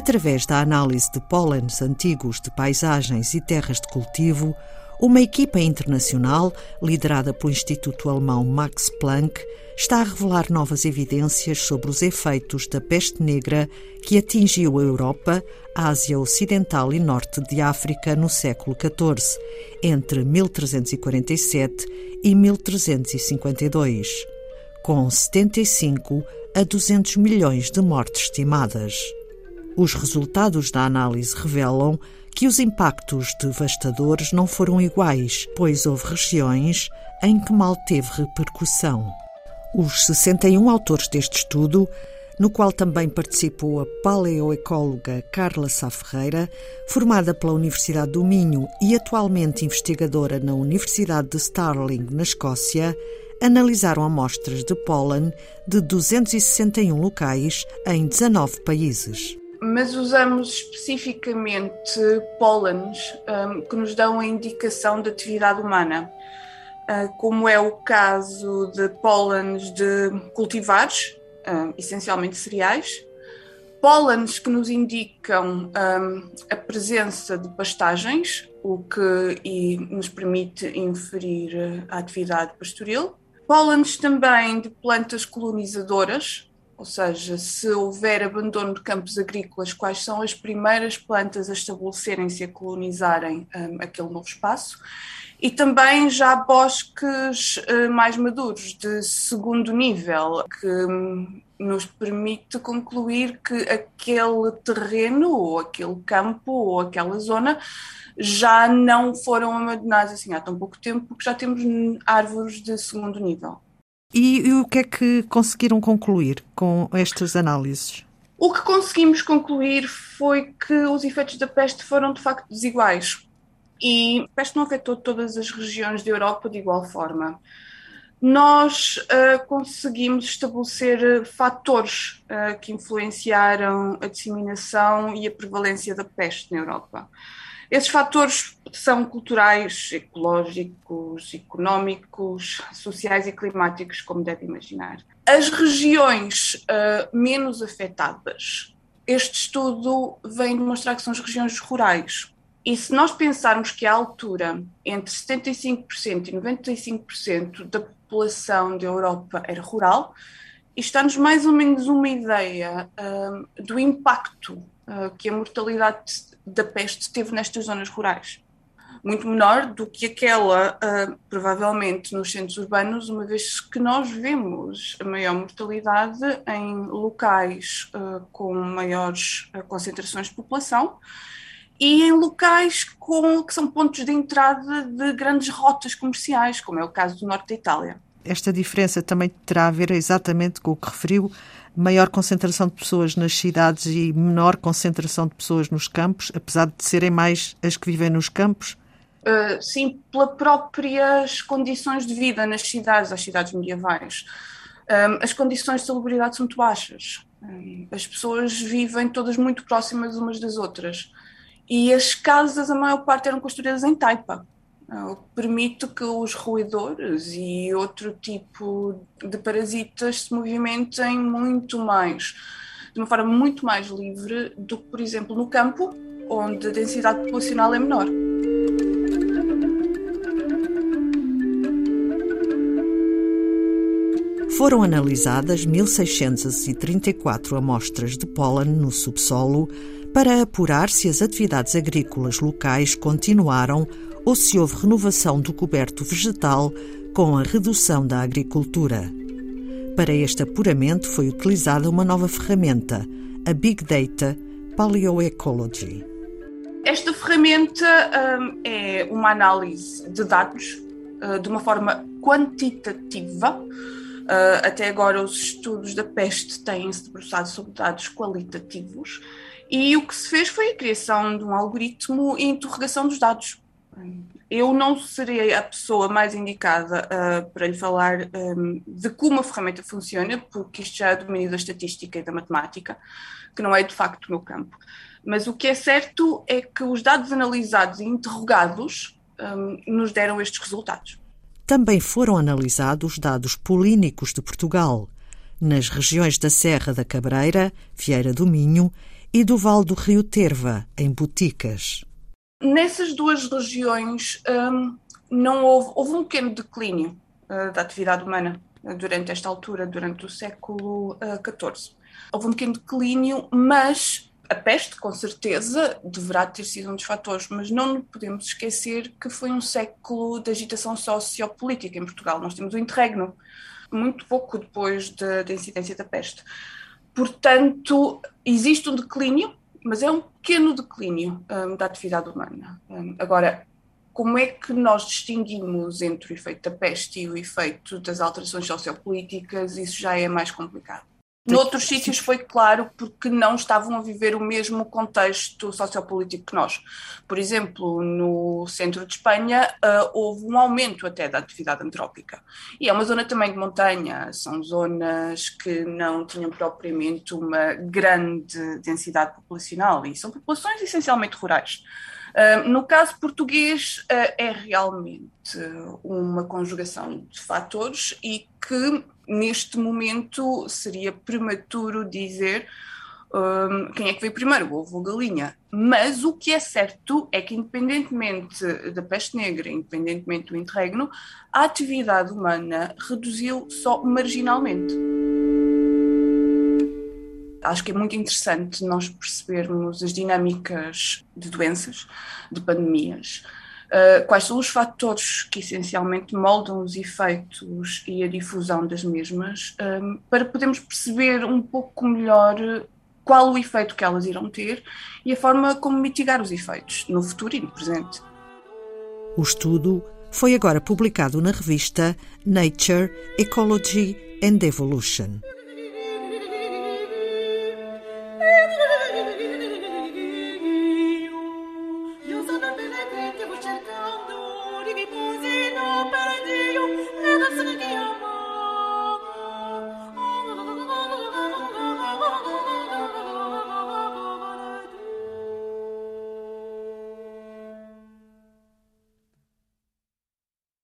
Através da análise de pólenes antigos de paisagens e terras de cultivo, uma equipa internacional, liderada pelo Instituto Alemão Max Planck, está a revelar novas evidências sobre os efeitos da peste negra que atingiu a Europa, Ásia Ocidental e Norte de África no século XIV, entre 1347 e 1352, com 75 a 200 milhões de mortes estimadas. Os resultados da análise revelam que os impactos devastadores não foram iguais, pois houve regiões em que mal teve repercussão. Os 61 autores deste estudo, no qual também participou a paleoecóloga Carla Sá Ferreira, formada pela Universidade do Minho e atualmente investigadora na Universidade de Stirling, na Escócia, analisaram amostras de pólen de 261 locais em 19 países mas usamos especificamente pólenes um, que nos dão a indicação de atividade humana, uh, como é o caso de pólenes de cultivares, um, essencialmente cereais, pólenes que nos indicam um, a presença de pastagens, o que nos permite inferir a atividade pastoril, pólenes também de plantas colonizadoras, ou seja, se houver abandono de campos agrícolas, quais são as primeiras plantas a estabelecerem-se e a colonizarem um, aquele novo espaço? E também já bosques uh, mais maduros, de segundo nível, que um, nos permite concluir que aquele terreno, ou aquele campo, ou aquela zona já não foram abandonados assim há tão pouco tempo, porque já temos árvores de segundo nível. E, e o que é que conseguiram concluir com estas análises? O que conseguimos concluir foi que os efeitos da peste foram de facto desiguais. E a peste não afetou todas as regiões da Europa de igual forma. Nós uh, conseguimos estabelecer fatores uh, que influenciaram a disseminação e a prevalência da peste na Europa. Esses fatores são culturais, ecológicos, económicos, sociais e climáticos, como deve imaginar. As regiões uh, menos afetadas, este estudo vem demonstrar que são as regiões rurais. E se nós pensarmos que a altura entre 75% e 95% da população da Europa era rural, isto dá-nos mais ou menos uma ideia uh, do impacto uh, que a mortalidade da peste teve nestas zonas rurais. Muito menor do que aquela, uh, provavelmente, nos centros urbanos, uma vez que nós vemos a maior mortalidade em locais uh, com maiores uh, concentrações de população e em locais com, que são pontos de entrada de grandes rotas comerciais, como é o caso do norte da Itália. Esta diferença também terá a ver exatamente com o que referiu maior concentração de pessoas nas cidades e menor concentração de pessoas nos campos, apesar de serem mais as que vivem nos campos? Uh, sim, pelas próprias condições de vida nas cidades, as cidades medievais. Um, as condições de salubridade são muito baixas. Um, as pessoas vivem todas muito próximas umas das outras. E as casas, a maior parte, eram construídas em taipa permite que os roedores e outro tipo de parasitas se movimentem muito mais, de uma forma muito mais livre do que, por exemplo, no campo, onde a densidade populacional é menor. Foram analisadas 1.634 amostras de pólen no subsolo para apurar se as atividades agrícolas locais continuaram ou se houve renovação do coberto vegetal com a redução da agricultura. Para este apuramento foi utilizada uma nova ferramenta, a Big Data Paleoecology. Esta ferramenta um, é uma análise de dados uh, de uma forma quantitativa. Uh, até agora, os estudos da peste têm-se debruçado sobre dados qualitativos e o que se fez foi a criação de um algoritmo e interrogação dos dados. Eu não serei a pessoa mais indicada uh, para lhe falar um, de como a ferramenta funciona, porque isto já é domínio da estatística e da matemática, que não é de facto o meu campo. Mas o que é certo é que os dados analisados e interrogados um, nos deram estes resultados. Também foram analisados dados polínicos de Portugal, nas regiões da Serra da Cabreira, Vieira do Minho e do Vale do Rio Terva, em Boticas. Nessas duas regiões um, não houve, houve um pequeno declínio uh, da atividade humana uh, durante esta altura, durante o século XIV. Uh, houve um pequeno declínio, mas a peste, com certeza, deverá ter sido um dos fatores, mas não podemos esquecer que foi um século de agitação sociopolítica em Portugal. Nós temos o interregno, muito pouco depois da, da incidência da peste. Portanto, existe um declínio, mas é um pequeno declínio um, da atividade humana. Um, agora, como é que nós distinguimos entre o efeito da peste e o efeito das alterações sociopolíticas? Isso já é mais complicado. Noutros sítios foi claro porque não estavam a viver o mesmo contexto sociopolítico que nós. Por exemplo, no centro de Espanha uh, houve um aumento até da atividade antrópica. E é uma zona também de montanha, são zonas que não tinham propriamente uma grande densidade populacional e são populações essencialmente rurais. Uh, no caso português, uh, é realmente uma conjugação de fatores e que neste momento seria prematuro dizer um, quem é que veio primeiro, o ovo ou a galinha. Mas o que é certo é que, independentemente da peste negra, independentemente do interregno, a atividade humana reduziu só marginalmente. Acho que é muito interessante nós percebermos as dinâmicas de doenças, de pandemias, Uh, quais são os fatores que essencialmente moldam os efeitos e a difusão das mesmas, um, para podermos perceber um pouco melhor qual o efeito que elas irão ter e a forma como mitigar os efeitos no futuro e no presente. O estudo foi agora publicado na revista Nature, Ecology and Evolution.